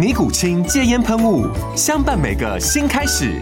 尼古清戒烟喷雾，相伴每个新开始。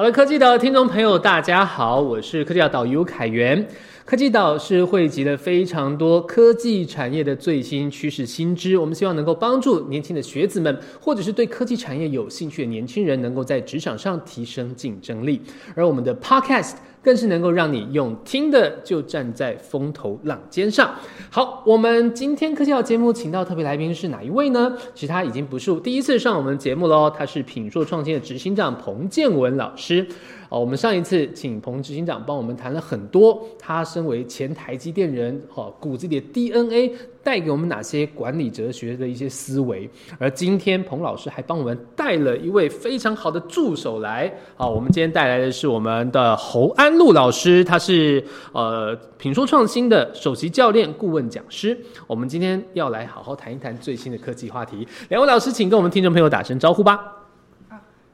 好了，科技的听众朋友，大家好，我是科技岛导游凯源。科技岛是汇集了非常多科技产业的最新趋势新知，我们希望能够帮助年轻的学子们，或者是对科技产业有兴趣的年轻人，能够在职场上提升竞争力。而我们的 Podcast 更是能够让你用听的就站在风头浪尖上。好，我们今天科技岛节目请到特别来宾是哪一位呢？其实他已经不是第一次上我们节目喽，他是品硕创新的执行长彭建文老师。哦，我们上一次请彭执行长帮我们谈了很多，他身为前台积电人，哦，骨子里的 DNA 带给我们哪些管理哲学的一些思维。而今天彭老师还帮我们带了一位非常好的助手来，好，我们今天带来的是我们的侯安禄老师，他是呃品说创新的首席教练、顾问讲师。我们今天要来好好谈一谈最新的科技话题。两位老师，请跟我们听众朋友打声招呼吧。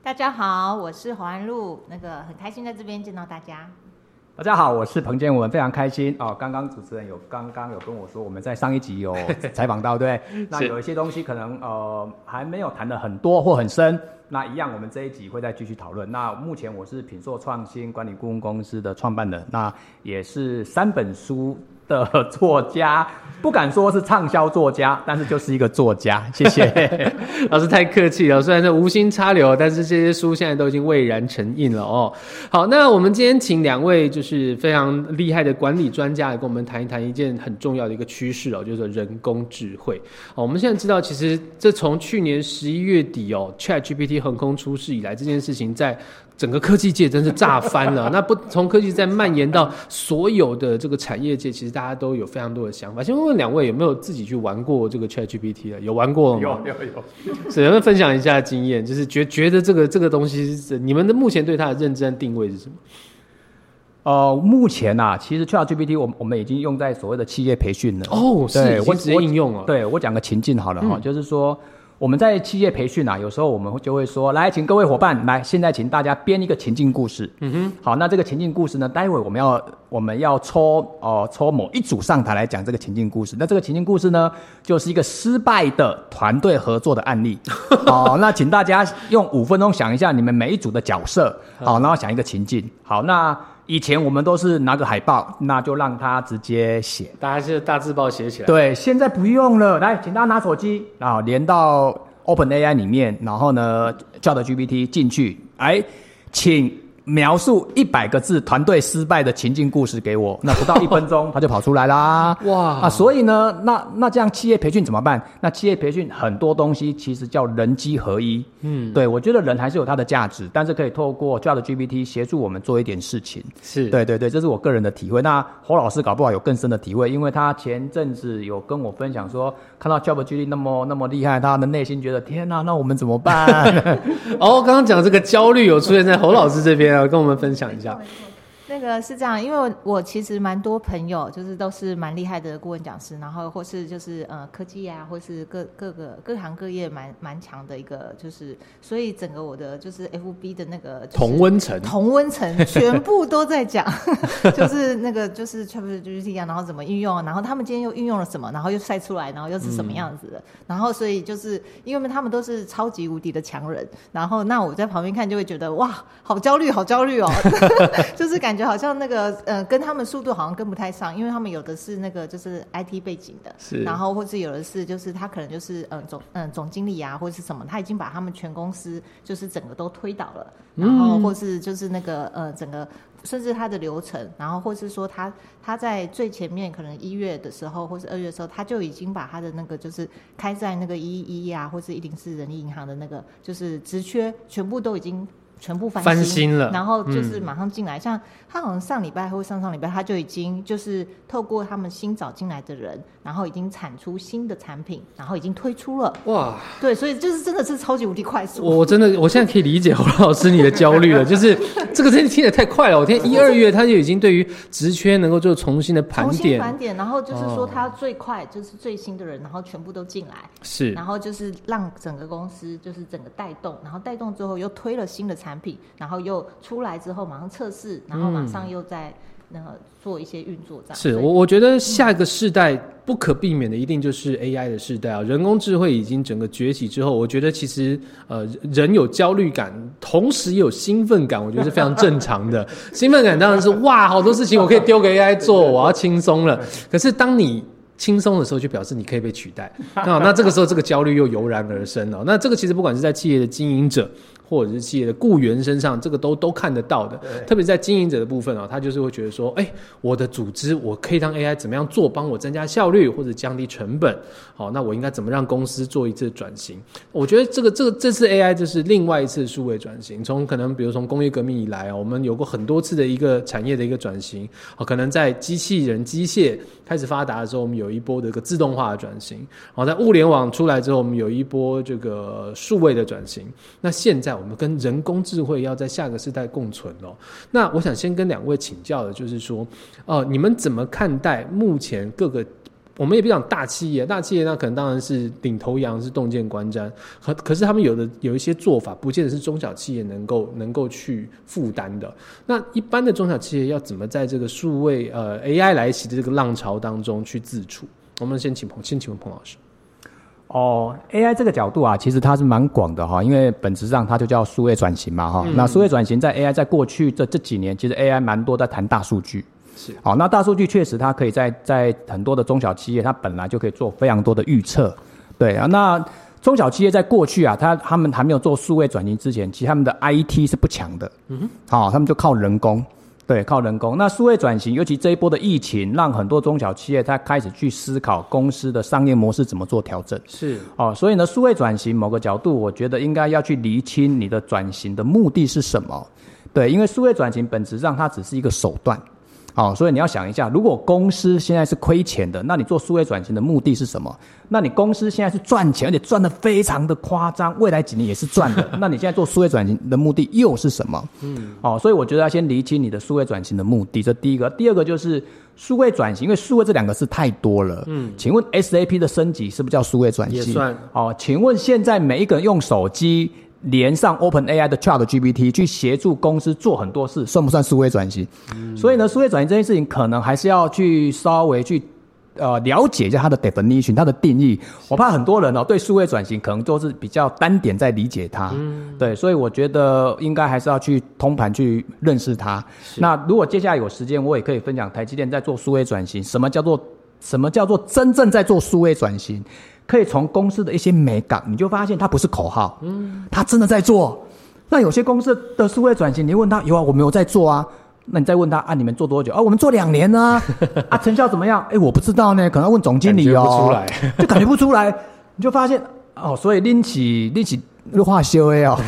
大家好，我是黄安路，那个很开心在这边见到大家。大家好，我是彭建文，非常开心哦。刚刚主持人有刚刚有跟我说，我们在上一集有 采访到，对，那有一些东西可能呃还没有谈的很多或很深，那一样我们这一集会再继续讨论。那目前我是品硕创新管理顾问公司的创办人，那也是三本书。的作家不敢说是畅销作家，但是就是一个作家。谢谢 老师太客气了，虽然是无心插柳，但是这些书现在都已经蔚然成印了哦。好，那我们今天请两位就是非常厉害的管理专家来跟我们谈一谈一件很重要的一个趋势哦，就是人工智慧。哦，我们现在知道，其实这从去年十一月底哦，Chat GPT 横空出世以来，这件事情在。整个科技界真是炸翻了。那不从科技在蔓延到所有的这个产业界，其实大家都有非常多的想法。先问问两位有没有自己去玩过这个 ChatGPT 的？有玩过吗？有有有。只 能分享一下经验，就是觉觉得这个这个东西是你们的目前对它的认真定位是什么？呃，目前呐，其实 ChatGPT 我我们已经用在所谓的企业培训了。哦，是，我直接应用了。对我讲个情境好了哈，就是说。我们在企业培训啊，有时候我们就会说，来，请各位伙伴来，现在请大家编一个情境故事。嗯哼，好，那这个情境故事呢，待会我们要我们要抽哦抽某一组上台来讲这个情境故事。那这个情境故事呢，就是一个失败的团队合作的案例。好，那请大家用五分钟想一下你们每一组的角色，好，然后想一个情境。好，那。以前我们都是拿个海报，那就让他直接写，大家是大字报写起来。对，现在不用了，来，请大家拿手机，然后连到 Open AI 里面，然后呢叫的 GPT 进去，哎，请。描述一百个字团队失败的情境故事给我，那不到一分钟他就跑出来啦。哇啊！所以呢，那那这样企业培训怎么办？那企业培训很多东西其实叫人机合一。嗯，对，我觉得人还是有它的价值，但是可以透过 Chat GPT 协助我们做一点事情。是对对对，这是我个人的体会。那侯老师搞不好有更深的体会，因为他前阵子有跟我分享说，看到 Chat GPT 那么那么厉害，他的内心觉得天哪，那我们怎么办？哦，刚刚讲这个焦虑有出现在侯老师这边。啊跟我们分享一下。那个是这样，因为我其实蛮多朋友，就是都是蛮厉害的顾问讲师，然后或是就是呃科技啊，或是各各个各行各业蛮蛮强的一个，就是所以整个我的就是 FB 的那个同温层，同温层全部都在讲，就是那个就是 ChatGPT 啊，然后怎么运用，然后他们今天又运用了什么，然后又晒出来，然后又是什么样子的，然后所以就是因为他们都是超级无敌的强人，然后那我在旁边看就会觉得哇，好焦虑，好焦虑哦，就是感。感觉好像那个呃，跟他们速度好像跟不太上，因为他们有的是那个就是 IT 背景的，是然后或是有的是就是他可能就是嗯、呃总嗯、总经理啊或者是什么，他已经把他们全公司就是整个都推倒了，然后或是就是那个呃整个甚至他的流程，然后或是说他他在最前面可能一月的时候或是二月的时候，他就已经把他的那个就是开在那个一一啊或是一零四人力银行的那个就是职缺全部都已经。全部翻翻新了然后就是马上进来，像他好像上礼拜或上上礼拜他就已经就是透过他们新找进来的人，然后已经产出新的产品，然后已经推出了，哇！对，所以就是真的是超级无敌快速。我真的，我现在可以理解侯老师你的焦虑了，就是这个真的听得太快了。我听 一二月他就已经对于职缺能够做重新的盘重新点，盘点，然后就是说哦他最快就是最新的人，然后全部都进来，是然后就是让整个公司就是整个带动，然后带动之后又推了新的产品，然后又出来之后马上测试，然后马上又在那个做一些运作这样。是我我觉得下一个世代不可避免的一定就是 AI 的世代啊，人工智慧已经整个崛起之后，我觉得其实呃人有焦虑感，同时也有兴奋感，我觉得是非常正常的。兴奋感当然是哇，好多事情我可以丢给 AI 做，我要轻松了。可是当你轻松的时候，就表示你可以被取代。那那这个时候，这个焦虑又油然而生了。那这个其实不管是在企业的经营者，或者是企业的雇员身上，这个都都看得到的。特别在经营者的部分啊，他就是会觉得说，哎、我的组织我可以让 AI 怎么样做，帮我增加效率或者降低成本。好，那我应该怎么让公司做一次转型？我觉得这个这个这次 AI 就是另外一次数位转型，从可能比如从工业革命以来啊，我们有过很多次的一个产业的一个转型啊，可能在机器人机械开始发达的时候，我们有一波的一个自动化的转型；然后在物联网出来之后，我们有一波这个数位的转型。那现在我们跟人工智慧要在下个世代共存哦。那我想先跟两位请教的就是说，呃，你们怎么看待目前各个？我们也不讲大企业，大企业那可能当然是领头羊，是洞见观瞻。可可是他们有的有一些做法，不见得是中小企业能够能够去负担的。那一般的中小企业要怎么在这个数位呃 AI 来袭的这个浪潮当中去自处？我们先请彭，先请问彭老师。哦，AI 这个角度啊，其实它是蛮广的哈，因为本质上它就叫数位转型嘛哈。那数位转型在 AI 在过去这这几年，其实 AI 蛮多在谈大数据。是好，那大数据确实它可以在在很多的中小企业，它本来就可以做非常多的预测。对啊，那中小企业在过去啊，它他们还没有做数位转型之前，其实他们的 IT 是不强的。嗯哼，好，他们就靠人工。对，靠人工。那数位转型，尤其这一波的疫情，让很多中小企业它开始去思考公司的商业模式怎么做调整。是哦，所以呢，数位转型某个角度，我觉得应该要去厘清你的转型的目的是什么。对，因为数位转型本质上它只是一个手段。好、所以你要想一下，如果公司现在是亏钱的，那你做数位转型的目的是什么？那你公司现在是赚钱，而且赚得非常的夸张，未来几年也是赚的，那你现在做数位转型的目的又是什么？嗯，哦，所以我觉得要先厘清你的数位转型的目的，这第一个。第二个就是数位转型，因为数位这两个字太多了。嗯，请问 SAP 的升级是不是叫数位转型？也算。哦，请问现在每一个人用手机连上 Open AI 的 Chat GPT 去协助公司做很多事，算不算数位转型？所以呢，数位转型这件事情可能还是要去稍微去。呃，了解一下它的 definition，它的定义。我怕很多人哦，对数位转型可能都是比较单点在理解它。对，所以我觉得应该还是要去通盘去认识它。那如果接下来有时间，我也可以分享台积电在做数位转型，什么叫做什么叫做真正在做数位转型？可以从公司的一些美感，你就发现它不是口号，嗯，它真的在做。那有些公司的数位转型，你问他有啊，我没有在做啊。那你再问他啊，你们做多久？啊，我们做两年呢、啊，成效怎么样？哎，我不知道呢，可能要问总经理哦。感觉不出来，就感觉不出来，你就发现哦，所以拎起拎起日化修 A 哦，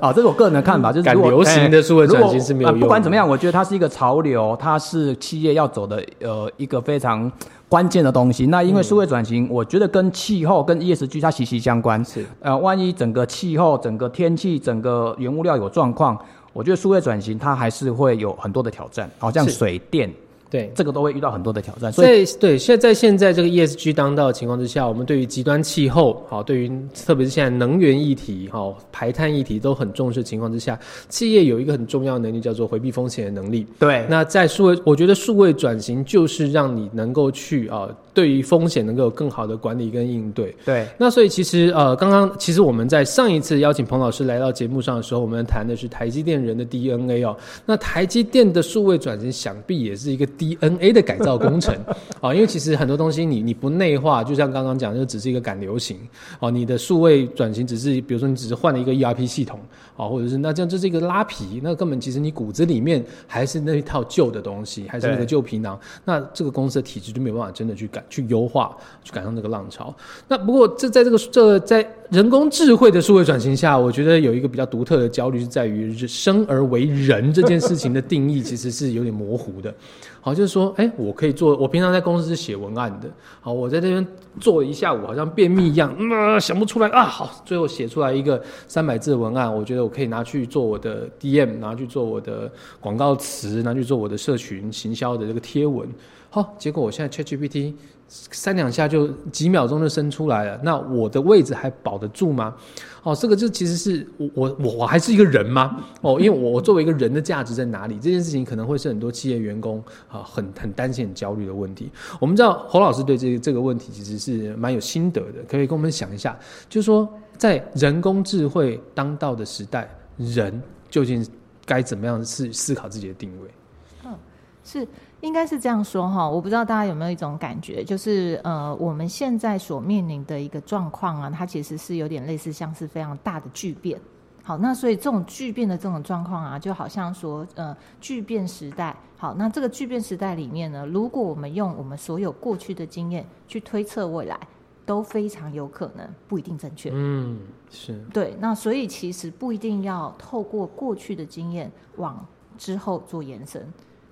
啊，这是我个人的看法，就是如果流行的数位转型是没有不管怎么样，我觉得它是一个潮流，它是企业要走的呃一个非常关键的东西。那因为数位转型，我觉得跟气候跟 ESG 它息息相关。是呃，万一整个气候、整个天气、整个原物料有状况，我觉得数位转型它还是会有很多的挑战。好、像水电。对。这个都会遇到很多的挑战。所以在对现在在现在这个 ESG 当道的情况之下，我们对于极端气候，好，对于特别是现在能源议题，好，排碳议题都很重视的情况之下，企业有一个很重要的能力叫做回避风险的能力。对，那在数位，我觉得数位转型就是让你能够去啊、对于风险能够有更好的管理跟应对。对，那所以其实呃，刚刚其实我们在上一次邀请彭老师来到节目上的时候，我们谈的是台积电人的 DNA 哦。那台积电的数位转型想必也是一个 DNA 的改造工程啊、因为其实很多东西你你不内化，就像刚刚讲，就只是一个赶流行哦、你的数位转型只是比如说你只是换了一个 ERP 系统啊、或者是那这样这是一个拉皮，那根本其实你骨子里面还是那一套旧的东西，还是那个旧皮囊，那这个公司的体制就没有办法真的去赶去优化，去赶上这个浪潮。那不过这在这个这在人工智慧的数位转型下，我觉得有一个比较独特的焦虑是在于生而为人这件事情的定义其实是有点模糊的。好，就是说，哎，我可以做，我平常在公司是写文案的，好，我在这边做一下午，好像便秘一样，嗯、想不出来啊，好，最后写出来一个三百字的文案，我觉得我可以拿去做我的 DM，拿去做我的广告词，拿去做我的社群行销的这个贴文。好，结果我现在 ChatGPT 三两下就几秒钟就生出来了，那我的位置还保得住吗？哦，这个就其实是我我我还是一个人吗？哦，因为我我作为一个人的价值在哪里？这件事情可能会是很多企业员工啊很很担心、很焦虑的问题。我们知道侯老师对这个这个问题其实是蛮有心得的，可以跟我们想一下，就是说在人工智慧当道的时代，人究竟该怎么样思思考自己的定位？嗯是，应该是这样说哈。我不知道大家有没有一种感觉，就是呃，我们现在所面临的一个状况啊，它其实是有点类似像是非常大的巨变。好，那所以这种巨变的这种状况啊，就好像说，呃，巨变时代。好，那这个巨变时代里面呢，如果我们用我们所有过去的经验去推测未来，都非常有可能不一定正确。嗯，是对，那所以其实不一定要透过过去的经验往之后做延伸。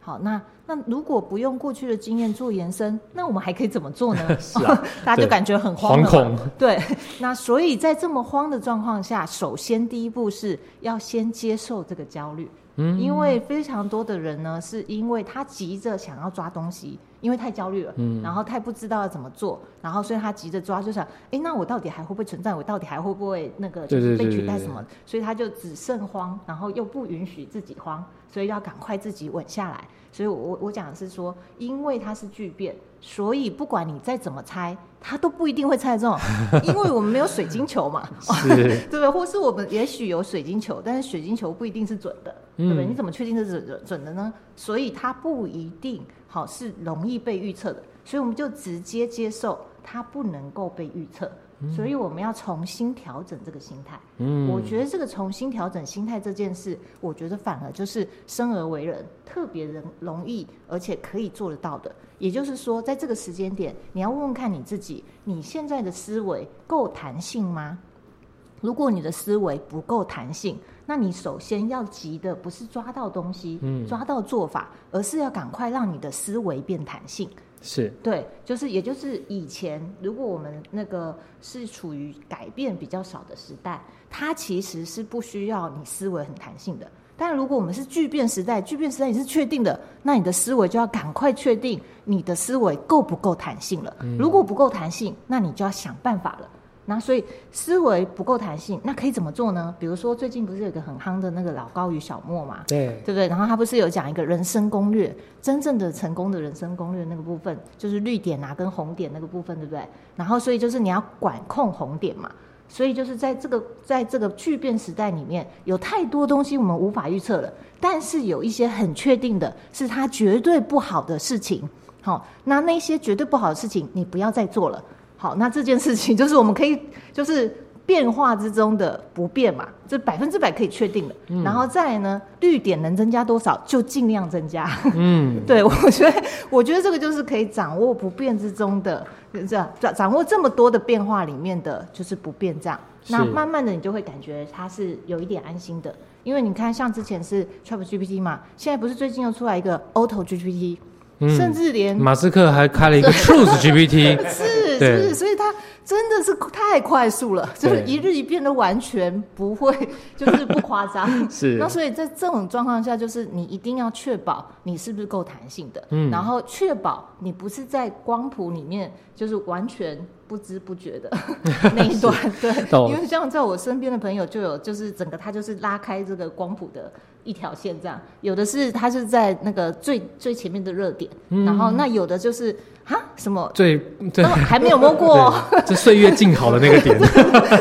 好，那那如果不用过去的经验做延伸，那我们还可以怎么做呢？是啊 大家就感觉很慌惶恐。对，那所以在这么慌的状况下，首先第一步是要先接受这个焦虑。嗯因为非常多的人呢，是因为他急着想要抓东西，因为太焦虑了，嗯然后太不知道要怎么做，然后所以他急着抓，就想，哎，那我到底还会不会存在？我到底还会不会那个就是被对对对对对取代什么？所以他就只剩慌，然后又不允许自己慌，所以要赶快自己稳下来。所以我我我讲的是说，因为它是巨变，所以不管你再怎么猜，它都不一定会猜中，因为我们没有水晶球嘛，是 对不对？或是我们也许有水晶球，但是水晶球不一定是准的，对不对？嗯你怎么确定这是准准的呢？所以它不一定好是容易被预测的，所以我们就直接接受它不能够被预测，所以我们要重新调整这个心态。嗯我觉得这个重新调整心态这件事，我觉得反而就是生而为人特别人容易，而且可以做得到的。也就是说，在这个时间点，你要问问看你自己，你现在的思维够弹性吗？如果你的思维不够弹性，那你首先要急的不是抓到东西，嗯抓到做法，而是要赶快让你的思维变弹性。是对，就是也就是以前，如果我们那个是处于改变比较少的时代，它其实是不需要你思维很弹性的。但如果我们是巨变时代，巨变时代你是确定的，那你的思维就要赶快确定你的思维够不够弹性了。如果不够弹性，那你就要想办法了。那所以思维不够弹性，那可以怎么做呢？比如说最近不是有一个很夯的那个老高与小莫嘛，对对不对？然后他不是有讲一个人生攻略，真正的成功的人生攻略那个部分，就是绿点啊跟红点那个部分，对不对？然后所以就是你要管控红点嘛，所以就是在这个在这个巨变时代里面，有太多东西我们无法预测了，但是有一些很确定的是它绝对不好的事情，好，那那些绝对不好的事情你不要再做了。好，那这件事情 就是我们可以就是变化之中的不变嘛，这百分之百可以确定的。然后再来呢，绿点能增加多少就尽量增加。嗯 对我觉得，我觉得这个就是可以掌握不变之中的这样掌掌握这么多的变化里面的就是不变这样。那慢慢的你就会感觉它是有一点安心的，因为你看像之前是 Chat GPT 嘛，现在不是最近又出来一个 Auto GPT，、甚至连马斯克还开了一个 Truth GPT，是是不是？所以他真的是太快速了，就是一日一变的完全不会，就是不夸张。是。那所以在这种状况下，就是你一定要确保你是不是够弹性的，嗯。然后确保你不是在光谱里面就是完全不知不觉的那一段。对，因为像在我身边的朋友就有，就是整个他就是拉开这个光谱的一条线这样，有的是它是在那个最最前面的热点，嗯。然后那有的就是哈什么最对都还没有摸过。对，这岁月静好的那个点，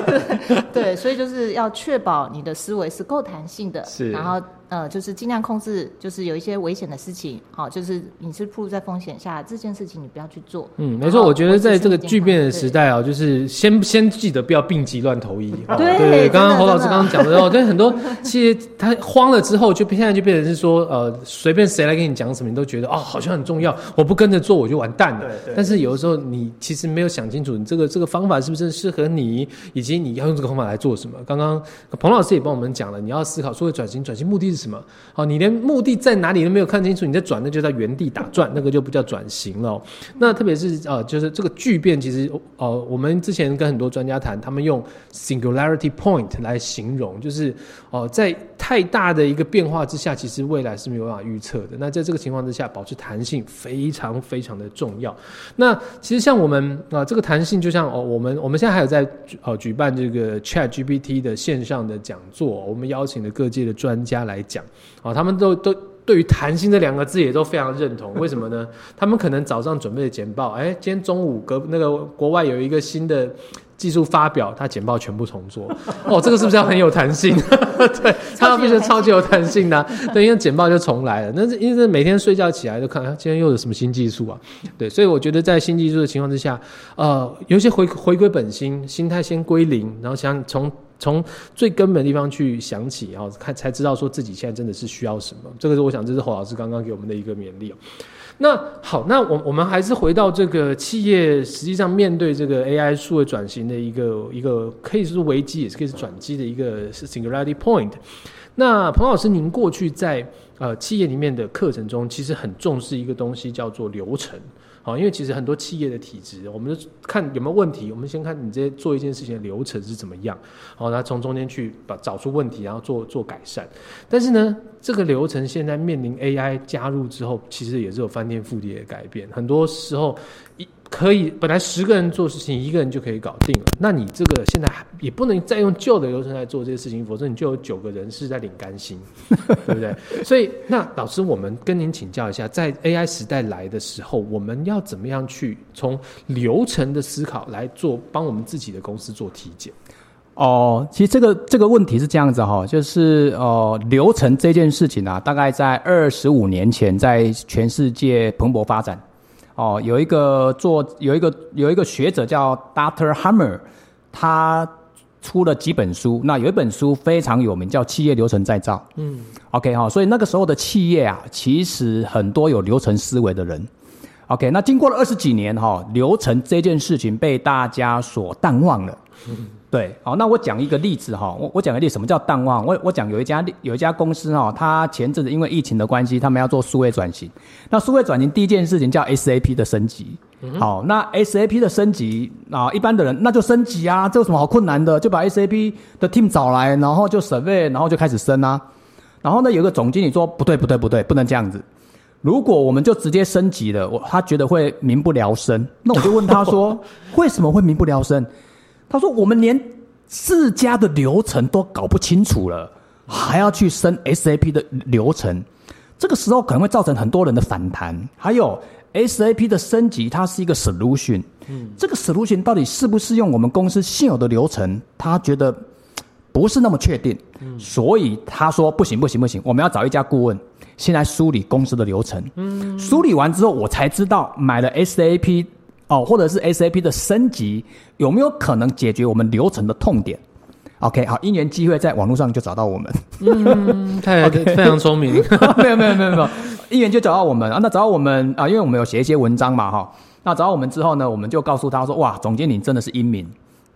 对，所以就是要确保你的思维是够弹性的，是然后呃，就是尽量控制，就是有一些危险的事情，好、就是你是暴露在风险下，这件事情你不要去做。嗯，没错，我觉得在这个巨变的时代，代啊，就是先先记得不要病急乱投医。哦对对对，刚刚侯老师刚刚讲的哦，但 很多其实他慌了之后，就现在就变成是说，呃，随便谁来跟你讲什么，你都觉得哦，好像很重要，我不跟着做我就完蛋了。对对但是有的时候你其实没有想清楚，你这个这个方法是不是适合你，以及你要用这个方法来做什么。刚刚彭老师也帮我们讲了，你要思考所谓转型，转型目的是什么？好，你连目的在哪里都没有看清楚，你在转，那就在原地打转，那个就不叫转型了哦。那特别是呃，就是这个巨变，其实呃，我们之前跟很多专家谈，他们用 singularity point 来形容，就是哦、呃在太大的一个变化之下，其实未来是没有办法预测的。那在这个情况之下，保持弹性非常非常的重要。要那其实像我们啊、这个弹性就像哦，我们我们现在还有在哦举办这个 Chat GPT 的线上的讲座，我们邀请了各界的专家来讲啊、他们都都。对于“弹性”这两个字也都非常认同，为什么呢？他们可能早上准备的简报，哎，今天中午隔那个国外有一个新的技术发表，他简报全部重做。哦，这个是不是要很有弹性？对，他要变成超级有弹性的啊、对，因为简报就重来了。那是因为每天睡觉起来就看，啊今天又有什么新技术啊？对，所以我觉得在新技术的情况之下，呃，有些回回归本心，心态先归零，然后想从从最根本的地方去想起，然后看才知道说自己现在真的是需要什么。这个是我想，这是侯老师刚刚给我们的一个勉励哦。那好，那我我们还是回到这个企业实际上面对这个 AI 数位转型的一个一个可以是危机，也是可以是转机的一个 singularity point。那彭老师，您过去在呃企业里面的课程中，其实很重视一个东西叫做流程。好，因为其实很多企业的体制，我们就看有没有问题，我们先看你这做一件事情的流程是怎么样，好，然后从中间去把找出问题，然后做做改善。但是呢，这个流程现在面临 AI 加入之后，其实也是有翻天覆地的改变。很多时候一可以本来十个人做事情，一个人就可以搞定了。那你这个现在还也不能再用旧的流程来做这些事情，否则你就有九个人是在领干薪，对不对？所以，那老师，我们跟您请教一下，在 AI 时代来的时候，我们要怎么样去从流程的思考来做，帮我们自己的公司做体检？哦，其实这个这个问题是这样子哈、就是呃流程这件事情啊，大概在二十五年前在全世界蓬勃发展。哦，有一个做有一个有一个学者叫 Dr. Hammer，他出了几本书，那有一本书非常有名，叫《企业流程再造》。嗯，OK 哈、所以那个时候的企业啊，其实很多有流程思维的人。OK，那经过了二十几年哈、流程这件事情被大家所淡忘了。对，好，那我讲一个例子哈，我我讲个例子，什么叫淡忘？我我讲有一家有一家公司哈，它前阵子因为疫情的关系，他们要做数位转型。那数位转型第一件事情叫 SAP 的升级。好，那 SAP 的升级啊，一般的人那就升级啊，这有什么好困难的？就把 SAP 的 team 找来，然后就 survey，然后就开始升啊。然后呢，有个总经理说不对不对不对，不能这样子。如果我们就直接升级了，我他觉得会民不聊生。那我就问他说，为什么会民不聊生？他说我们连自家的流程都搞不清楚了，还要去升 SAP 的流程，这个时候可能会造成很多人的反弹。还有 SAP 的升级，它是一个 solution，嗯，这个 solution 到底适不适用我们公司现有的流程？他觉得 不是那么确定，所以他说不行不行不行，我们要找一家顾问，先来梳理公司的流程。嗯，梳理完之后，我才知道买了 SAP 哦，或者是 SAP 的升级有没有可能解决我们流程的痛点。OK，好，因缘机会在网络上就找到我们，嗯，太非常聪明。没有没有没有没有，因缘就找到我们啊。那找到我们啊，因为我们有写一些文章嘛哈。那找到我们之后呢，我们就告诉他说：哇，总经理真的是英明，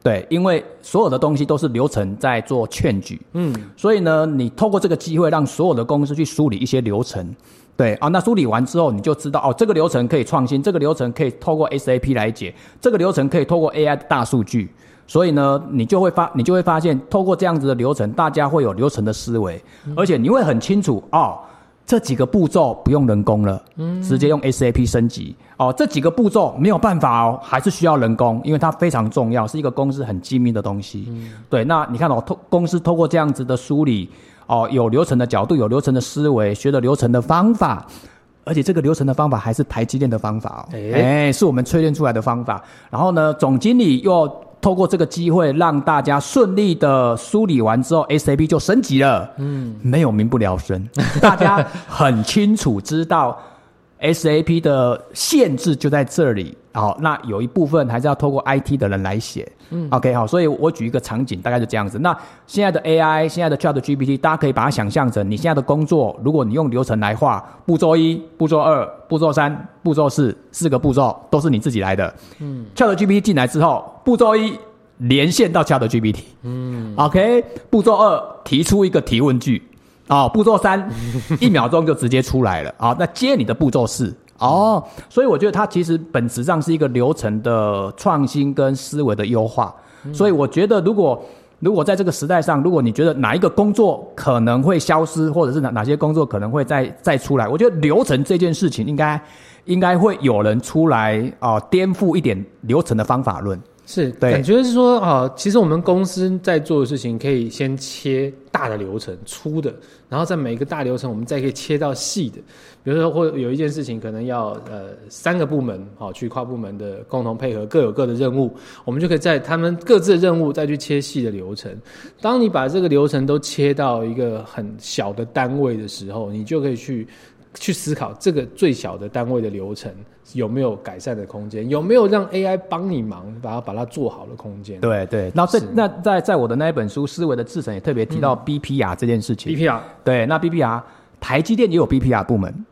对，因为所有的东西都是流程在做劝举，嗯，所以呢，你透过这个机会让所有的公司去梳理一些流程，对啊，那梳理完之后，你就知道哦，这个流程可以创新，这个流程可以透过 SAP 来解，这个流程可以透过 AI 的大数据。所以呢，你就会发，你就会发现，透过这样子的流程，大家会有流程的思维，而且你会很清楚哦，这几个步骤不用人工了，嗯，直接用 SAP 升级哦，这几个步骤没有办法哦，还是需要人工，因为它非常重要，是一个公司很机密的东西。嗯，对，那你看哦，透公司透过这样子的梳理，哦，有流程的角度，有流程的思维，学的流程的方法，而且这个流程的方法还是台积电的方法哦，哎，是我们淬炼出来的方法。然后呢，总经理又。透过这个机会，让大家顺利的梳理完之后，SAP 就升级了。嗯，没有民不聊生，大家很清楚知道 SAP 的限制就在这里。好，那有一部分还是要透过 IT 的人来写。嗯，OK，好，所以我举一个场景，大概就这样子。那现在的 AI，现在的 ChatGPT，大家可以把它想象成你现在的工作，如果你用流程来画，步骤一、步骤二、步骤三、步骤四，四个步骤都是你自己来的。嗯，ChatGPT 进来之后，步骤一连线到 ChatGPT。嗯，OK，步骤二提出一个提问句。啊，步骤三 一秒钟就直接出来了。啊，那接你的步骤四。哦，所以我觉得它其实本质上是一个流程的创新跟思维的优化。所以我觉得，如果如果在这个时代上，如果你觉得哪一个工作可能会消失，或者是哪哪些工作可能会再再出来，我觉得流程这件事情应该应该会有人出来啊，颠覆一点流程的方法论。是，感觉是说啊，其实我们公司在做的事情，可以先切大的流程、粗的，然后在每一个大流程，我们再可以切到细的。比如说，或有一件事情可能要呃三个部门好去跨部门的共同配合，各有各的任务，我们就可以在他们各自的任务再去切细的流程。当你把这个流程都切到一个很小的单位的时候，你就可以去。去思考这个最小的单位的流程有没有改善的空间，有没有让 AI 帮你忙把它把它做好的空间？对对，那在那在在我的那一本书《思维的制程》也特别提到 BPR 这件事情。BPR 对，那 BPR 台积电也有 BPR 部门。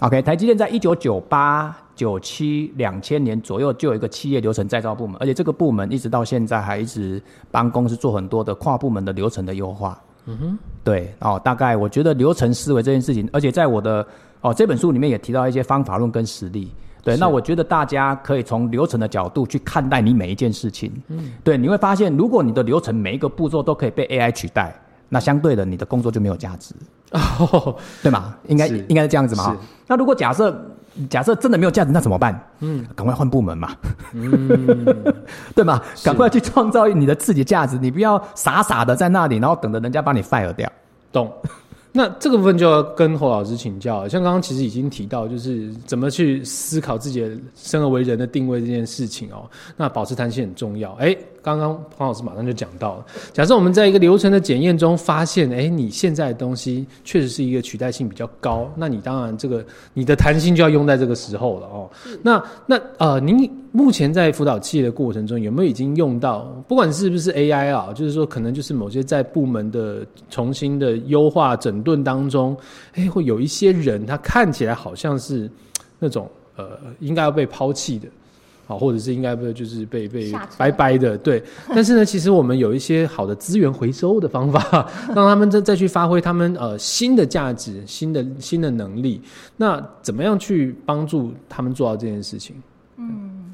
OK，台积电在一九九八、九七、两千年左右就有一个企业流程再造部门，而且这个部门一直到现在还一直帮公司做很多的跨部门的流程的优化。嗯哼，对哦，大概我觉得流程思维这件事情，而且在我的哦这本书里面也提到一些方法论跟实例。对，那我觉得大家可以从流程的角度去看待你每一件事情。嗯，对，你会发现，如果你的流程每一个步骤都可以被 AI 取代，那相对的你的工作就没有价值。哦，对吗？应该应该是这样子嘛。那如果假设。假设真的没有价值，那怎么办？嗯，赶快换部门嘛，嗯，对吗？赶快去创造你的自己价值，你不要傻傻的在那里，然后等着人家把你 fire 掉。懂？那这个部分就要跟侯老师请教。像刚刚其实已经提到，就是怎么去思考自己的生而为人的定位这件事情哦。那保持弹性很重要。哎。刚刚黄老师马上就讲到了，假设我们在一个流程的检验中发现，哎，你现在的东西确实是一个取代性比较高，那你当然这个你的弹性就要用在这个时候了哦。那那呃，您目前在辅导企业的过程中，有没有已经用到？不管是不是 AI 啊，就是说可能就是某些在部门的重新的优化整顿当中，哎，会有一些人他看起来好像是那种呃应该要被抛弃的。好，或者是应该不就是被被白白的对，但是呢，其实我们有一些好的资源回收的方法，让他们再再去发挥他们呃新的价值、新的新的能力。那怎么样去帮助他们做到这件事情？嗯，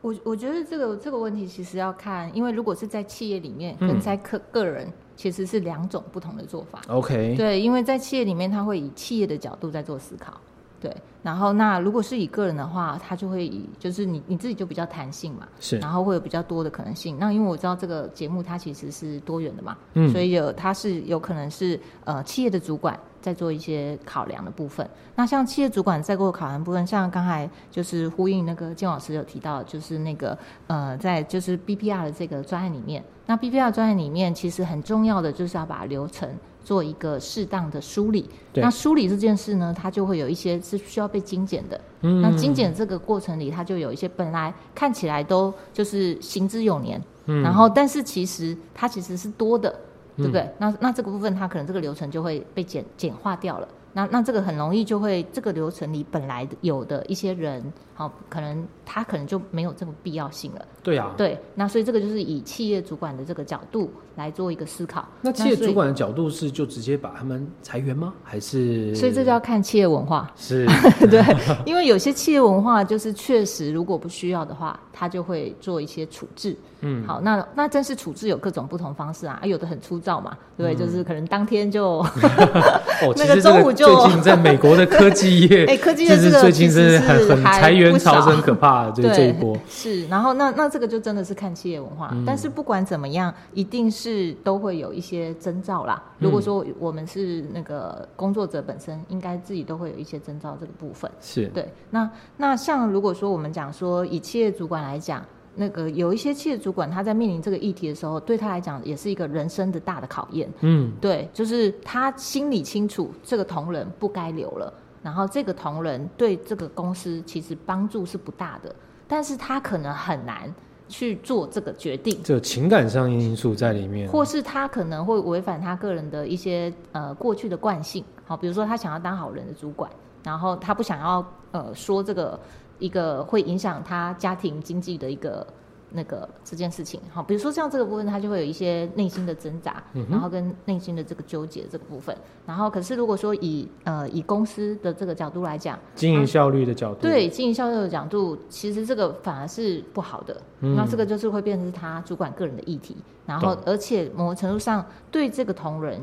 我我觉得这个这个问题其实要看，因为如果是在企业里面跟在个个人其实是两种不同的做法。OK，对，因为在企业里面，他会以企业的角度在做思考。对，然后那如果是以个人的话，他就会以就是你你自己就比较弹性嘛，是，然后会有比较多的可能性。那因为我知道这个节目它其实是多元的嘛，嗯，所以有它是有可能是呃企业的主管在做一些考量的部分。那像企业主管在做考量部分，像刚才就是呼应那个金老师有提到，就是那个呃在就是 BPR 的这个专案里面，那 BPR 专案里面其实很重要的就是要把流程。做一个适当的梳理，那梳理这件事呢，它就会有一些是需要被精简的。嗯，那精简这个过程里，它就有一些本来看起来都就是行之有年，嗯，然后但是其实它其实是多的，对不对？那那这个部分它可能这个流程就会被简简化掉了。那那这个很容易就会这个流程里本来有的一些人，好，可能他可能就没有这个必要性了。对啊，对，那所以这个就是以企业主管的这个角度来做一个思考。那企业主管的角度是就直接把他们裁员吗？还是？所以这就要看企业文化。是 对，因为有些企业文化就是确实如果不需要的话，他就会做一些处置。嗯，好，那那真是处置有各种不同方式啊，啊有的很粗糙嘛，对就是可能当天就哦，那个中午就最近在美国的科技业，哎科技业这个就是最近其实真的很很裁员不少潮是很可怕的，就这一波。是，然后那那这个就真的是看企业文化，嗯但是不管怎么样，一定是都会有一些征兆啦。嗯如果说我们是那个工作者本身，应该自己都会有一些征兆这个部分。是，对，那那像如果说我们讲说以企业主管来讲，那个有一些企业主管他在面临这个议题的时候，对他来讲也是一个人生的大的考验。嗯，对，就是他心里清楚这个同仁不该留了，然后这个同仁对这个公司其实帮助是不大的，但是他可能很难去做这个决定。这情感上因素在里面，或是他可能会违反他个人的一些呃过去的惯性，好，比如说他想要当好人的主管，然后他不想要呃说这个一个会影响他家庭经济的一个那个这件事情，好，比如说像这个部分，他就会有一些内心的挣扎，然后跟内心的这个纠结这个部分，然后可是如果说以呃以公司的这个角度来讲，经营效率的角度，对经营效率的角度，其实这个反而是不好的。嗯那这个就是会变成是他主管个人的议题，然后而且某种程度上对这个同仁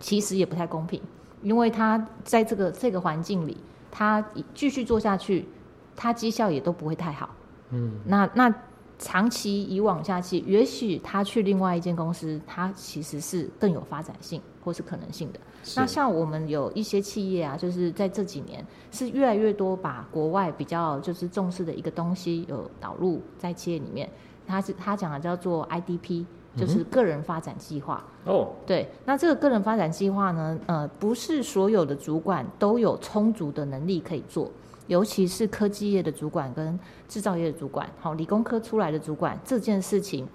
其实也不太公平，因为他在这个这个环境里，他继续做下去，他绩效也都不会太好。嗯，那那长期以往下去，也许他去另外一间公司，他其实是更有发展性或是可能性的。那像我们有一些企业啊，就是在这几年是越来越多把国外比较就是重视的一个东西有导入在企业里面。他是他讲的叫做 IDP，就是个人发展计划。哦，对，那这个个人发展计划呢，呃，不是所有的主管都有充足的能力可以做，尤其是科技业的主管跟制造业的主管，好，理工科出来的主管，这件事情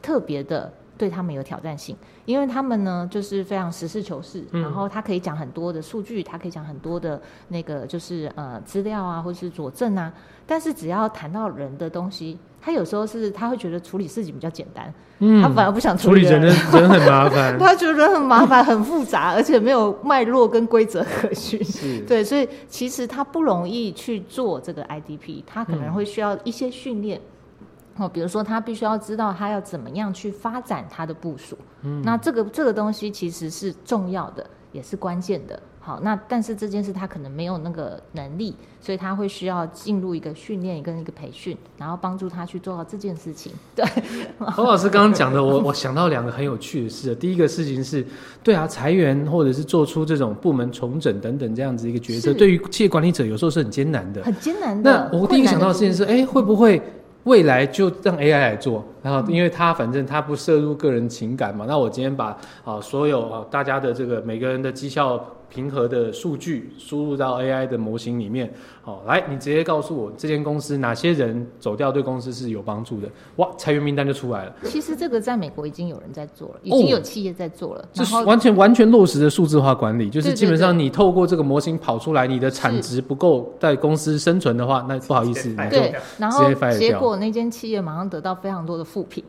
特别的对他们有挑战性，因为他们呢就是非常实事求是，嗯。然后他可以讲很多的数据，他可以讲很多的那个就是呃资料啊，或是佐证啊，但是只要谈到人的东西，他有时候是他会觉得处理事情比较简单，嗯。他反而不想处理人的人很麻烦，他觉得很麻烦、很复杂，而且没有脉络跟规则可循。是，对，所以其实他不容易去做这个 IDP，他可能会需要一些训练。哦，比如说他必须要知道他要怎么样去发展他的部署，嗯，那这个这个东西其实是重要的，也是关键的。好，那但是这件事他可能没有那个能力，所以他会需要进入一个训练跟一个培训，然后帮助他去做到这件事情。对，侯老师刚刚讲的，我我想到两个很有趣的事。第一个事情是，对啊，裁员或者是做出这种部门重整等等这样子一个决策，是对于企业管理者有时候是很艰难的。很艰难那。我第一个想到的事情是，哎，会不会未来就让 AI 来做？然后，因为它反正它不摄入个人情感嘛，那我今天把啊所有啊大家的这个每个人的绩效平和的数据输入到 AI 的模型里面，好、来你直接告诉我这间公司哪些人走掉对公司是有帮助的，哇，裁员名单就出来了，其实这个在美国已经有人在做了，已哦经有企业在做了。这是完全完全落实的数字化管理，就是基本上你透过这个模型跑出来，你的产值不够在公司生存的话，那不好意思，你就对，然后结果那间企业马上得到非常多的负评，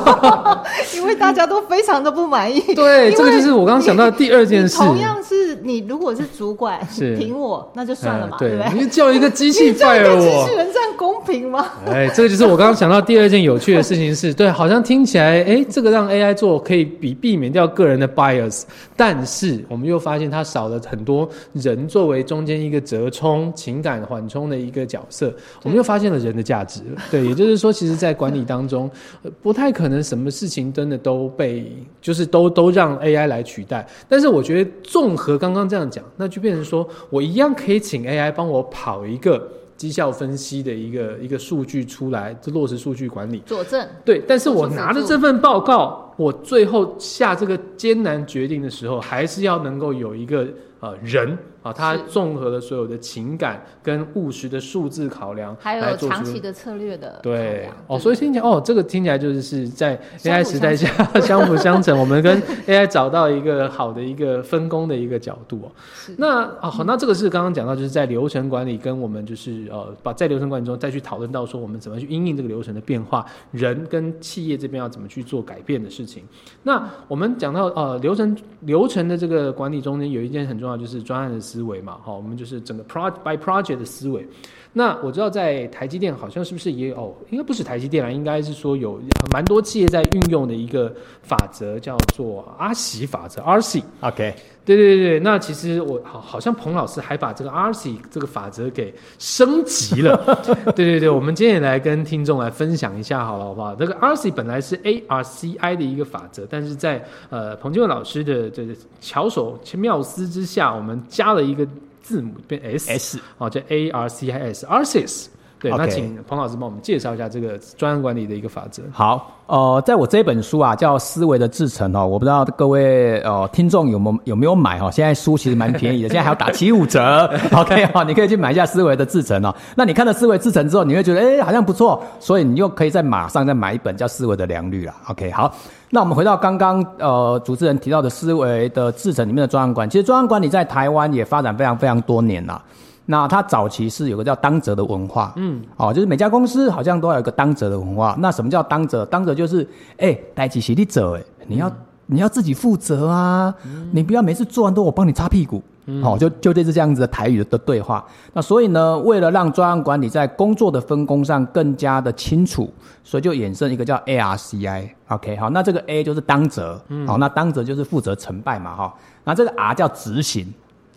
因为大家都非常的不满意。对，这个就是我刚刚想到的第二件事。同样是你如果是主管是评我，那就算了对不对？你就叫一个机器你叫一 fire 个机器。人这样公平吗？哎，这个就是我刚刚想到第二件有趣的事情是，对，好像听起来，哎，这个让 AI 做可以比避免掉个人的 bias，但是我们又发现它少了很多人作为中间一个折冲、情感缓冲的一个角色，我们又发现了人的价值。对，也就是说，其实，在管理当中，呃不太可能什么事情真的都被就是都都让 AI 来取代。但是我觉得综合刚刚这样讲，那就变成说我一样可以请 AI 帮我跑一个绩效分析的一个一个数据出来，这落实数据管理。佐证对，但是我拿着这份报告，我最后下这个艰难决定的时候，还是要能够有一个呃人啊，它综合了所有的情感跟务实的数字考量，还有长期的策略的考对量哦，所以听起来哦，这个听起来就是是在 AI 时代下相辅相成，我们跟 AI 找到一个好的一个分工的一个角度哦。是那啊好，那这个是刚刚讲到，就是在流程管理跟我们就是呃，把在流程管理中再去讨论到说我们怎么去因应这个流程的变化，人跟企业这边要怎么去做改变的事情。那我们讲到呃流程流程的这个管理中间有一件很重要，就是专案的思维嘛，好，我们就是整个 pro by project 的思维。那我知道在台积电好像是不是也有，应该不是台积电啦，应该是说有蛮多企业在运用的一个法则，叫做阿喜法则 （RC）。OK，对对对对，那其实我好好像彭老师还把这个 RC 这个法则给升级了。对对对，我们今天也来跟听众来分享一下好了，好不好？这个 RC 本来是 ARCI 的一个法则，但是在呃彭俊文老师的这个巧手妙思之下，我们加了一个字母变 S，S 哦，叫 ARCIS RCIS。对那请彭老师帮我们介绍一下这个专案管理的一个法则。好，呃，在我这本书啊，叫《思维的制成》哦，我不知道各位呃听众有没有有没有买哦？现在书其实蛮便宜的，现在还要打七五折，OK 哦，你可以去买一下《思维的制成》哦。那你看了《思维制成》之后，你会觉得哎好像不错，所以你又可以再马上再买一本叫《思维的良率》啦。OK，好，那我们回到刚刚呃主持人提到的《思维的制成》里面的专案管理，其实专案管理在台湾也发展非常非常多年了。那它早期是有个叫当责的文化，嗯，哦，就是每家公司好像都要有一个当责的文化。那什么叫当责？当责就是，哎、代起洗力者，哎，你要、你要自己负责啊，你不要每次做完都我帮你擦屁股，哦，就就这是这样子的台语的的对话。那所以呢，为了让专案管理在工作的分工上更加的清楚，所以就衍生一个叫 ARCI，OK，、好，那这个 A 就是当责，好，那当责就是负责成败嘛，哈，那这个 R 叫执行。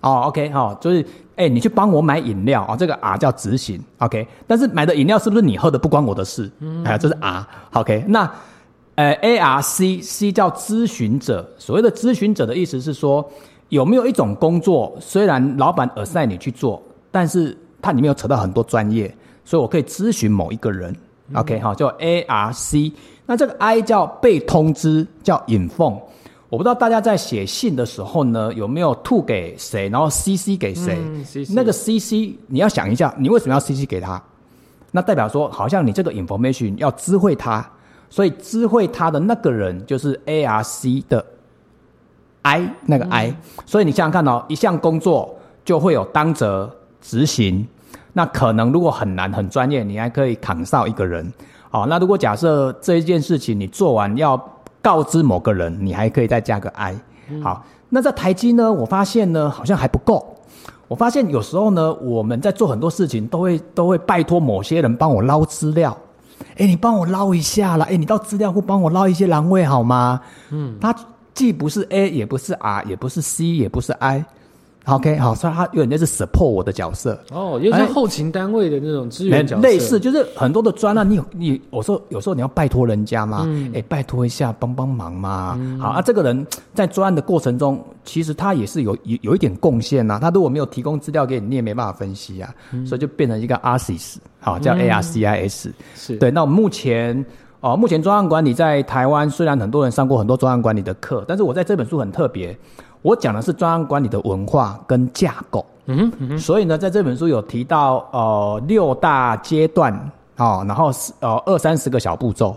哦，OK，好、就是，哎、你去帮我买饮料哦，这个 R 叫执行，OK，但是买的饮料是不是你喝的不关我的事，嗯，哎，这是 R，OK，、那，呃，ARC C 叫咨询者，所谓的咨询者的意思是说，有没有一种工作，虽然老板 assign 你去做，但是它里面有扯到很多专业，所以我可以咨询某一个人，OK，好、叫 ARC，那这个 I 叫被通知，叫 inform。我不知道大家在写信的时候呢，有没有吐给谁，然后 CC 给谁？嗯，CC 那个 CC 你要想一下，你为什么要 CC 给他？那代表说，好像你这个 information 要知会他，所以知会他的那个人就是 ARC 的 I 那个 I，、所以你想想看哦，一项工作就会有当责、执行，那可能如果很难很专业，你还可以扛上一个人。好，那如果假设这一件事情你做完要告知某个人，你还可以再加个 I。好，那在台积呢，我发现呢好像还不够。我发现有时候呢，我们在做很多事情都会都会拜托某些人帮我捞资料。哎，你帮我捞一下啦！哎，你到资料库帮我捞一些栏位好吗？嗯，它既不是 A，也不是 R，也不是 C，也不是 I。OK，好，所以他有点类似 support 我的角色。哦，有点像后勤单位的那种资源角色，类似，就是很多的专案，你有你有时候有时候你要拜托人家嘛，哎、拜托一下，帮帮忙嘛。好啊，这个人 在专案的过程中，其实他也是有有有一点贡献呐。他如果没有提供资料给你，你也没办法分析啊，所以就变成一个 ARCIS，好，叫 ARCIS。是对，那我们目前哦，目前专案管理在台湾虽然很多人上过很多专案管理的课，但是我在这本书很特别，我讲的是专案管理的文化跟架构。嗯哼所以呢，在这本书有提到呃六大阶段哦，然后是呃二三十个小步骤。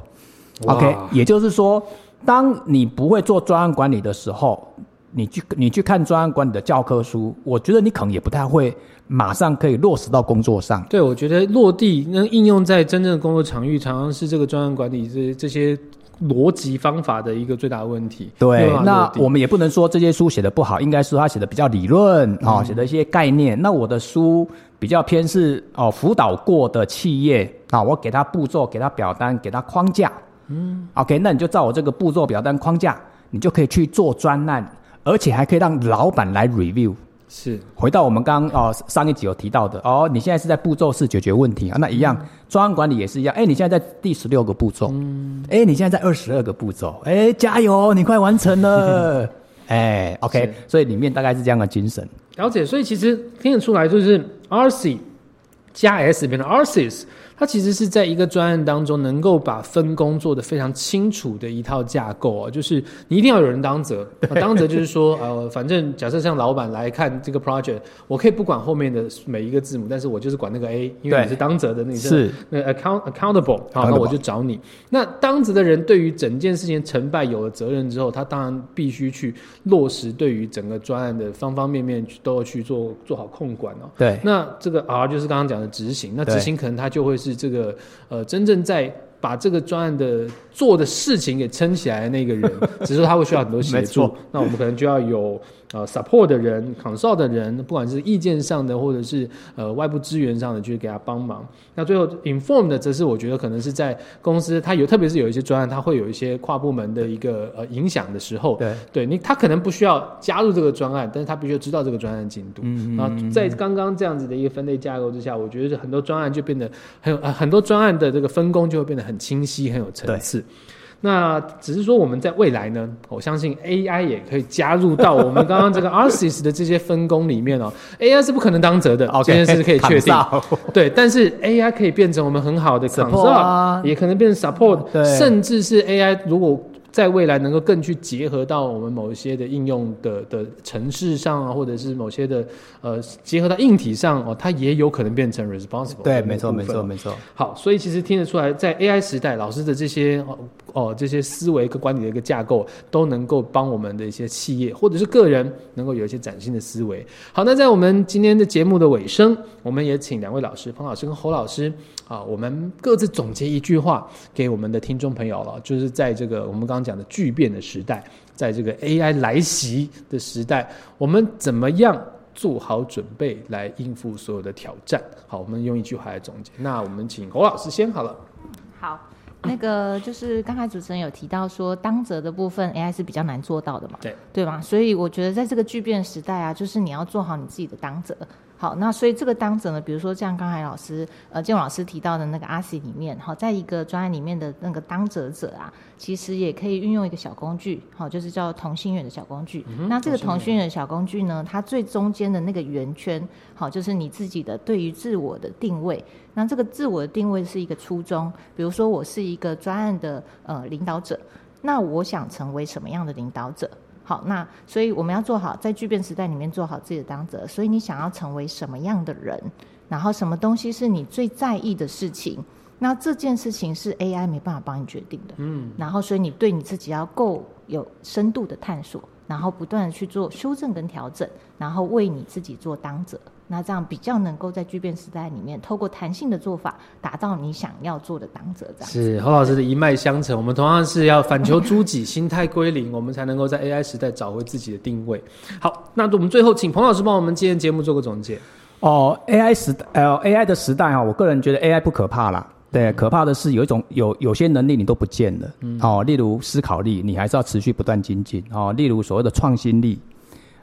OK，也就是说，当你不会做专案管理的时候，你去你去看专案管理的教科书，我觉得你可能也不太会马上可以落实到工作上。对，我觉得落地能应用在真正的工作场域，常常是这个专案管理这这些逻辑方法的一个最大的问题。对那我们也不能说这些书写的不好，应该说他写的比较理论啊、哦，写的一些概念。那我的书比较偏是哦辅导过的企业啊、我给他步骤，给他表单，给他框架。嗯，OK，那你就照我这个步骤、表单、框架，你就可以去做专案，而且还可以让老板来 review。是回到我们刚哦上一集有提到的哦，你现在是在步骤式解决问题啊，那一样专案管理也是一样。哎，你现在在第十六个步骤，嗯，哎，你现在在二十二个步骤，哎，加油，你快完成了，哎，OK，所以里面大概是这样的精神。了解，所以其实听得出来，就是 RC 加 S 变成 RCS，它其实是在一个专案当中，能够把分工做得非常清楚的一套架构啊，就是你一定要有人当责，当责就是说，呃，反正假设像老板来看这个 project，我可以不管后面的每一个字母，但是我就是管那个 A，因为你是当责的，那个是那 account accountable，好，那我就找你。那当责的人对于整件事情成败有了责任之后，他当然必须去落实对于整个专案的方方面面都要去做做好控管哦。对，那这个 R 就是刚刚讲的执行，那执行可能他就会是。是这个呃，真正在把这个专案的做的事情给撑起来的那个人，只是说他会需要很多协助。那我们可能就要有。呃，support 的人，consult 的人，不管是意见上的，或者是呃外部资源上的，去给他帮忙。那最后 inform 的，则是我觉得可能是在公司，他有特别是有一些专案，他会有一些跨部门的一个呃影响的时候，对，对你他可能不需要加入这个专案，但是他必须知道这个专案进度。嗯然后在刚刚这样子的一个分类架构之下，我觉得很多专案就变得很有呃很多专案的这个分工就会变得很清晰，很有层次。那只是说我们在未来呢，我相信 AI 也可以加入到我们刚刚这个 Arsis 的这些分工里面哦。AI 是不可能当责的，这件事可以确定。对，但是 AI 可以变成我们很好的 support，也可能变成 support，甚至是 AI 如果。在未来能够更去结合到我们某一些的应用的的城市上啊，或者是某些的呃结合到硬体上哦，它也有可能变成 responsible。对，没错，没错，没错。好，所以其实听得出来，在 AI 时代，老师的这些哦哦这些思维跟管理的一个架构，都能够帮我们的一些企业或者是个人能够有一些崭新的思维。好，那在我们今天的节目的尾声，我们也请两位老师，彭老师跟侯老师。啊，我们各自总结一句话给我们的听众朋友了，就是在这个我们刚刚讲的巨变的时代，在这个 AI 来袭的时代，我们怎么样做好准备来应付所有的挑战？好，我们用一句话来总结。那我们请侯老师先好了。好，那个就是刚才主持人有提到说，当责的部分 AI 是比较难做到的嘛？对，对吗？所以我觉得在这个巨变时代啊，就是你要做好你自己的当责。好，那所以这个当者呢，比如说像刚才老师呃建老师提到的那个阿西里面，好，在一个专案里面的那个当者者啊，其实也可以运用一个小工具，好，就是叫同心圆的小工具。那这个同心圆的小工具呢，它最中间的那个圆圈，好，就是你自己的对于自我的定位。那这个自我的定位是一个初衷，比如说我是一个专案的呃领导者，那我想成为什么样的领导者？好，那所以我们要做好在巨变时代里面做好自己的当责。所以你想要成为什么样的人，然后什么东西是你最在意的事情，那这件事情是 AI 没办法帮你决定的。嗯，然后所以你对你自己要够有深度的探索，然后不断的去做修正跟调整，然后为你自己做当责。那这样比较能够在巨变时代里面，透过弹性的做法，达到你想要做的当者。这样是侯老师的一脉相承。我们同样是要反求诸己，心态归零，我们才能够在 AI 时代找回自己的定位。好，那我们最后请彭老师帮我们今天节目做个总结。哦，AI 时代，呃，AI 的时代哈，我个人觉得 AI 不可怕啦。对，可怕的是有一种有有些能力你都不见了。嗯哦，例如思考力，你还是要持续不断精进。哦，例如所谓的创新力。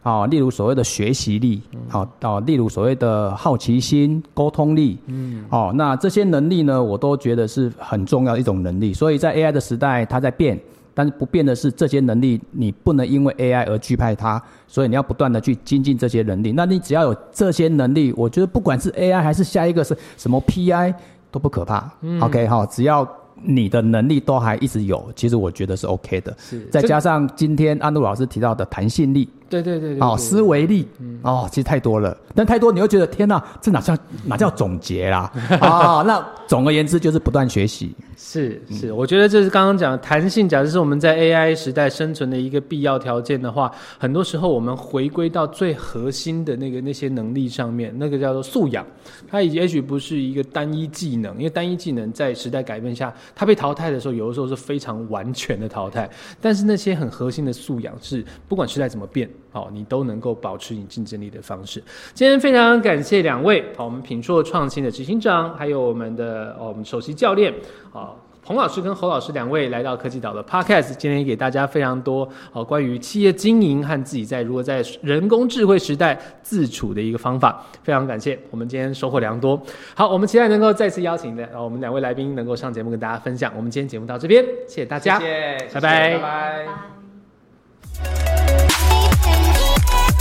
啊，例如所谓的学习力，好，哦，例如所谓的好奇心、沟通力，嗯，哦，那这些能力呢，我都觉得是很重要的一种能力。所以在 AI 的时代，它在变，但是不变的是这些能力，你不能因为 AI 而惧怕它，所以你要不断的去精进这些能力。那你只要有这些能力，我觉得不管是 AI 还是下一个是什么 PI 都不可怕。OK，好，只要。你的能力都还一直有，其实我觉得是 OK 的。是，再加上今天安路老师提到的弹性力，对对对，对哦，思维力，哦，其实太多了。但太多，你会觉得天哪，这哪叫哪叫总结啦？啊，那总而言之就是不断学习。是是，我觉得这是刚刚讲弹性。假设是我们在 AI 时代生存的一个必要条件的话，很多时候我们回归到最核心的那个那些能力上面，那个叫做素养。它也许不是一个单一技能，因为单一技能在时代改变下，它被淘汰的时候，有的时候是非常完全的淘汰。但是那些很核心的素养，是不管时代怎么变，哦，你都能够保持你竞争力的方式。今天非常感谢两位，好，我们品硕创新的执行长，还有我们的哦，我们首席教练，好。彭老师跟侯老师两位来到科技岛的 Podcast，今天也给大家非常多哦关于企业经营和自己在如何在人工智慧时代自处的一个方法，非常感谢，我们今天收获良多。好，我们期待能够再次邀请的我们两位来宾能够上节目跟大家分享。我们今天节目到这边，谢谢大家，谢谢，拜拜，拜拜。